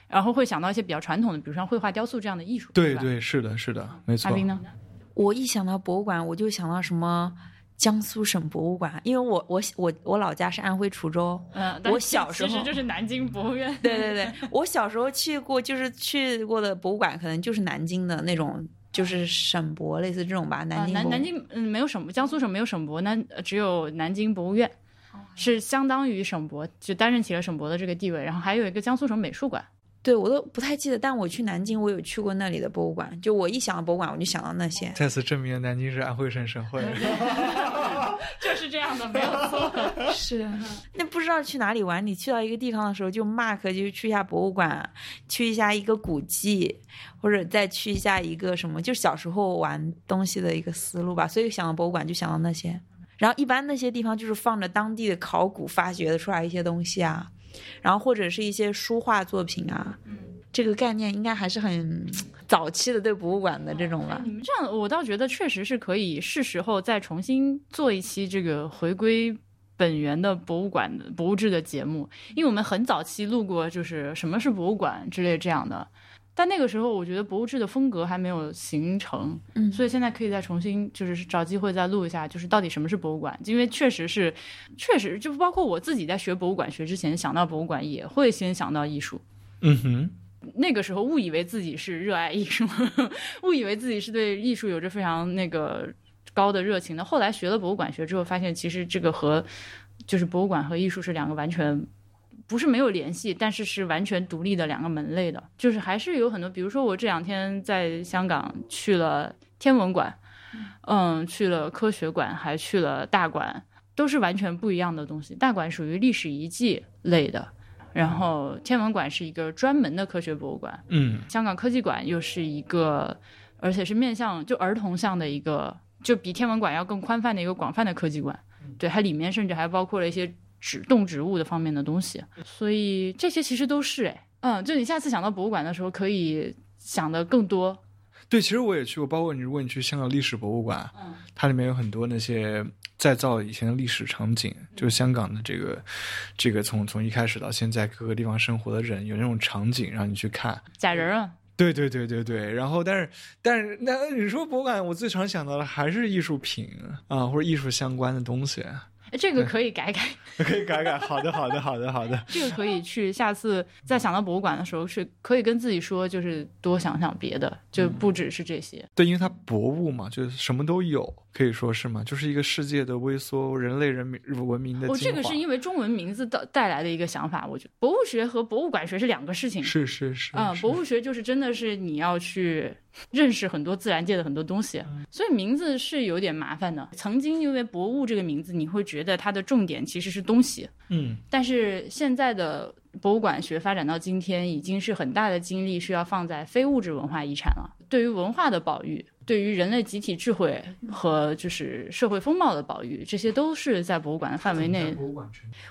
然后会想到一些比较传统的，比如像绘画、雕塑这样的艺术。对对，是的，是的，没错阿。斌呢？我一想到博物馆，我就想到什么江苏省博物馆，因为我我我我老家是安徽滁州。嗯，我小时候其实就是南京博物院。对对对，我小时候去过，就是去过的博物馆，可能就是南京的那种，就是省博类似这种吧。南啊，京南南京嗯没有省博，江苏省没有省博，南呃只有南京博物院，哦是相当于省博，就担任起了省博的这个地位。然后还有一个江苏省美术馆。对我都不太记得，但我去南京，我有去过那里的博物馆。就我一想到博物馆，我就想到那些。再次证明南京是安徽省省会。就是这样的，没有错。是，那不知道去哪里玩，你去到一个地方的时候，就 mark 就去一下博物馆，去一下一个古迹，或者再去一下一个什么，就小时候玩东西的一个思路吧。所以想到博物馆就想到那些，然后一般那些地方就是放着当地的考古发掘的出来一些东西啊，然后或者是一些书画作品啊。这个概念应该还是很早期的对博物馆的这种吧你。们这样，我倒觉得确实是可以，是时候再重新做一期这个回归本源的博物馆的博物志的节目，因为我们很早期录过，就是什么是博物馆之类这样的。但那个时候，我觉得博物志的风格还没有形成，嗯所以现在可以再重新，就是找机会再录一下，就是到底什么是博物馆？因为确实是，确实就包括我自己在学博物馆学之前，想到博物馆也会先想到艺术。嗯哼，那个时候误以为自己是热爱艺术，误以为自己是对艺术有着非常那个高的热情的。后来学了博物馆学之后，发现其实这个和就是博物馆和艺术是两个完全不是没有联系，但是是完全独立的两个门类的。就是还是有很多，比如说我这两天在香港去了天文馆，嗯，去了科学馆，还去了大馆，都是完全不一样的东西。大馆属于历史遗迹类的。然后天文馆是一个专门的科学博物馆，嗯香港科技馆又是一个，而且是面向就儿童向的一个，就比天文馆要更宽泛的一个广泛的科技馆。对，它里面甚至还包括了一些植动植物的方面的东西，所以这些其实都是哎，嗯，就你下次想到博物馆的时候，可以想的更多。对，其实我也去过，包括你如果你去香港历史博物馆，嗯，它里面有很多那些再造以前的历史场景，就是香港的这个这个从从一开始到现在各个地方生活的人，有那种场景让你去看。假人啊，对对对对对，然后但是但是那你说博物馆，我最常想到的还是艺术品啊，或者艺术相关的东西，哎这个可以改改，可以改改。好的好的好的好的，这个可以去下次再想到博物馆的时候，是可以跟自己说，就是多想想别的，就不只是这些。对，因为它博物嘛，就是什么都有，可以说是嘛，就是一个世界的微缩，人类人民文明的哦，精华。这个是因为中文名字带带来的一个想法，我觉得博物学和博物馆学是两个事情。是是是，嗯，博物学就是真的是你要去认识很多自然界的很多东西，嗯所以名字是有点麻烦的。曾经因为博物这个名字，你会觉得它的重点其实是东西，嗯但是现在的博物馆学发展到今天，已经是很大的精力是要放在非物质文化遗产了。对于文化的保育，对于人类集体智慧和就是社会风貌的保育，这些都是在博物馆的范围内。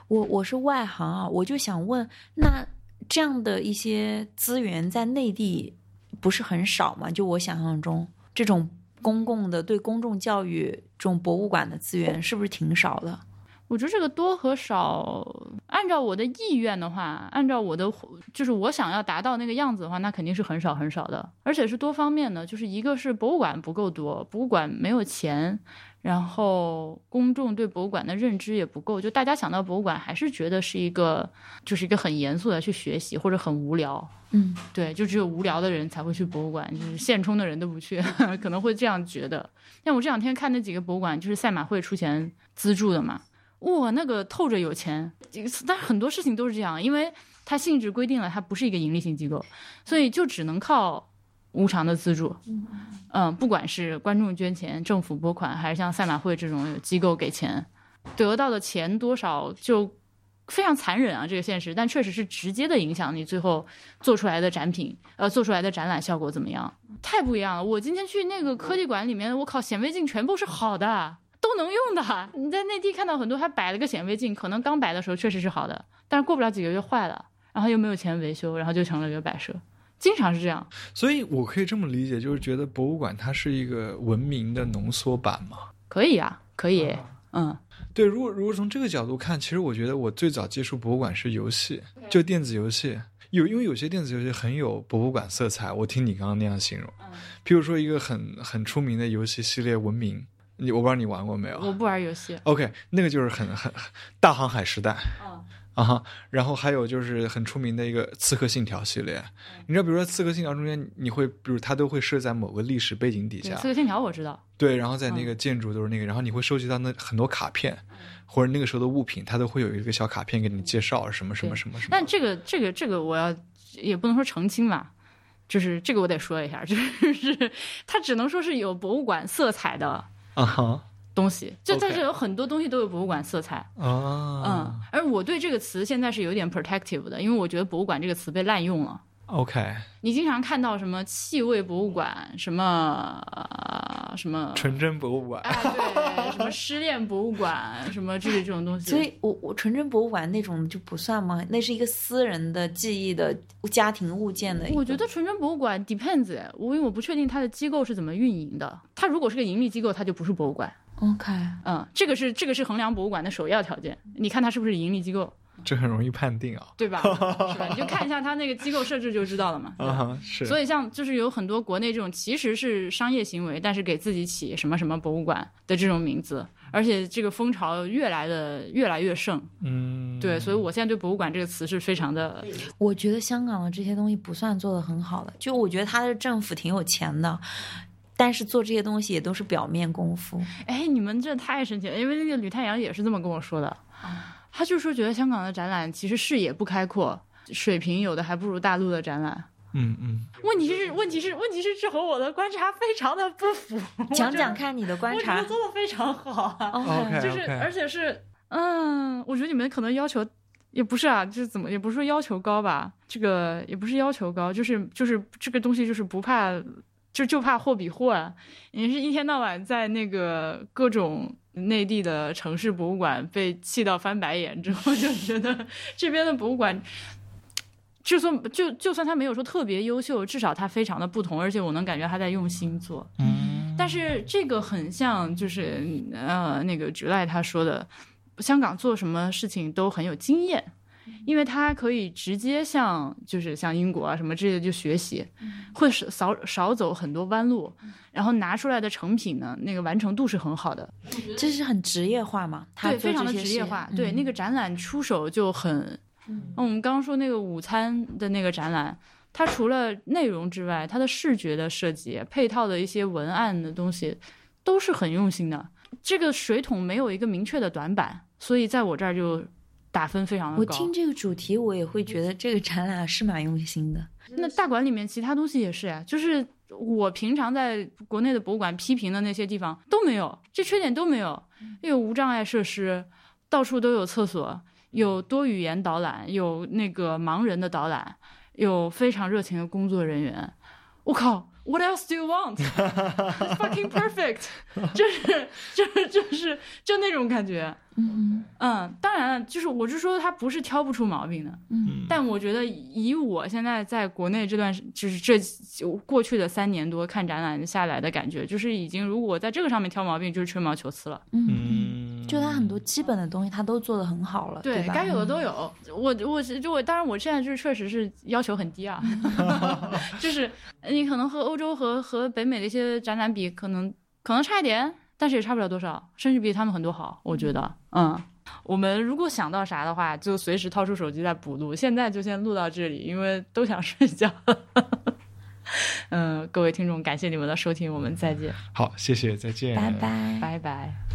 我我是外行啊，我就想问，那这样的一些资源在内地不是很少嘛？就我想象中，这种公共的对公众教育这种博物馆的资源是不是挺少的？我觉得这个多和少，按照我的意愿的话，按照我的就是我想要达到那个样子的话，那肯定是很少很少的，而且是多方面的。就是一个是博物馆不够多，博物馆没有钱，然后公众对博物馆的认知也不够，就大家想到博物馆还是觉得是一个就是一个很严肃的去学习，或者很无聊。嗯，对，就只有无聊的人才会去博物馆，就是现充的人都不去，可能会这样觉得。像我这两天看那几个博物馆，就是赛马会出钱资助的嘛。哇，那个透着有钱，但是很多事情都是这样，因为它性质规定了，它不是一个盈利性机构，所以就只能靠无偿的资助。嗯，不管是观众捐钱、政府拨款，还是像赛马会这种有机构给钱，得到的钱多少就非常残忍啊，这个现实，但确实是直接的影响你最后做出来的展品，呃，做出来的展览效果怎么样，太不一样了。我今天去那个科技馆里面，我靠，显微镜全部是好的。都能用的，你在内地看到很多，还摆了个显微镜，可能刚摆的时候确实是好的，但是过不了几个月坏了，然后又没有钱维修，然后就成了一个摆设，经常是这样。所以我可以这么理解，就是觉得博物馆它是一个文明的浓缩版嘛。可以啊，可以，嗯，对，如果如果从这个角度看，其实我觉得我最早接触博物馆是游戏，就电子游戏。有，因为有些电子游戏很有博物馆色彩。我听你刚刚那样形容，譬如说一个很很出名的游戏系列《文明》。你我不知道你玩过没有？我不玩游戏。OK，那个就是很很大航海时代。嗯啊哈，然后还有就是很出名的一个《刺客信条》系列。你知道，比如说《刺客信条》中间，你会比如它都会设在某个历史背景底下。刺客信条我知道。对，然后在那个建筑都是那个，然后你会收集到那很多卡片，或者那个时候的物品，它都会有一个小卡片给你介绍什么什么什么什么。但这个这个这个我要也不能说澄清吧。就是这个我得说一下，就是它只能说是有博物馆色彩的。啊哈，东西，就但是有很多东西都有博物馆色彩，啊，嗯，而我对这个词现在是有点 protective 的，因为我觉得博物馆这个词被滥用了。，OK，你经常看到什么气味博物馆，什么、呃、什么，纯真博物馆。哎，对，什么失恋博物馆，什么之类这种东西。所以我我纯真博物馆那种就不算吗？那是一个私人的记忆的家庭物件的。我觉得纯真博物馆 depends，哎我因为我不确定它的机构是怎么运营的。它如果是个盈利机构，它就不是博物馆。OK，嗯，这个是这个是衡量博物馆的首要条件。你看它是不是盈利机构，这很容易判定啊。对吧？是吧？你就看一下它那个机构设置就知道了嘛。啊哈，是。所以像就是有很多国内这种其实是商业行为，但是给自己起什么什么博物馆的这种名字，而且这个风潮越来的越来越盛。嗯，对，所以我现在对博物馆这个词是非常的，我觉得香港的这些东西不算做的很好的，就我觉得它的政府挺有钱的，但是做这些东西也都是表面功夫。哎，你们这太神奇了，因为那个吕太阳也是这么跟我说的，他就说觉得香港的展览其实视野不开阔，水平有的还不如大陆的展览。嗯嗯，问题是，问题是，问题是，这和我的观察非常的不符。讲讲看你的观察我觉得。做的非常好啊。OK 就是而且是，嗯，我觉得你们可能要求也不是啊，就是怎么也不是说要求高吧，这个也不是要求高，就是就是这个东西就是不怕，就就怕货比货啊。你是一天到晚在那个各种内地的城市博物馆被气到翻白眼之后，就觉得这边的博物馆。就算就就算他没有说特别优秀，至少他非常的不同，而且我能感觉他在用心做。嗯，但是这个很像，就是呃，那个菊赖他说的，香港做什么事情都很有经验，因为他可以直接向就是像英国啊什么这些就学习，会少少少走很多弯路，然后拿出来的成品呢，那个完成度是很好的，这是很职业化嘛？他对，非常的职业化。对，嗯那个展览出手就很，嗯，我们刚刚说那个午餐的那个展览。它除了内容之外，它的视觉的设计、配套的一些文案的东西，都是很用心的。这个水桶没有一个明确的短板，所以在我这儿就打分非常的高。我听这个主题，我也会觉得这个展览是蛮用心的。那大馆里面其他东西也是呀，就是我平常在国内的博物馆批评的那些地方都没有，这缺点都没有。有无障碍设施，到处都有厕所，有多语言导览，有那个盲人的导览，有非常热情的工作人员。我靠，What else do you want? Fucking perfect，就是就是就是就那种感觉。嗯嗯，当然了，就是我是说他不是挑不出毛病的，嗯但我觉得以我现在在国内这段时就是这就过去的三年多看展览下来的感觉，就是已经如果在这个上面挑毛病，就是吹毛求疵了。嗯，嗯，就他很多基本的东西他都做的很好了，对吧？该有的都嗯。有。我我是就我当然我现在就是确实是要求很低啊，就是你可能和欧洲和和北美的一些展览比，可能可能差一点，但是也差不了多少，甚至比他们很多好，我觉得，嗯。我们如果想到啥的话，就随时掏出手机再补录。现在就先录到这里，因为都想睡觉。嗯，各位听众，感谢你们的收听，我们再见，好，谢谢，再见，拜拜。拜拜。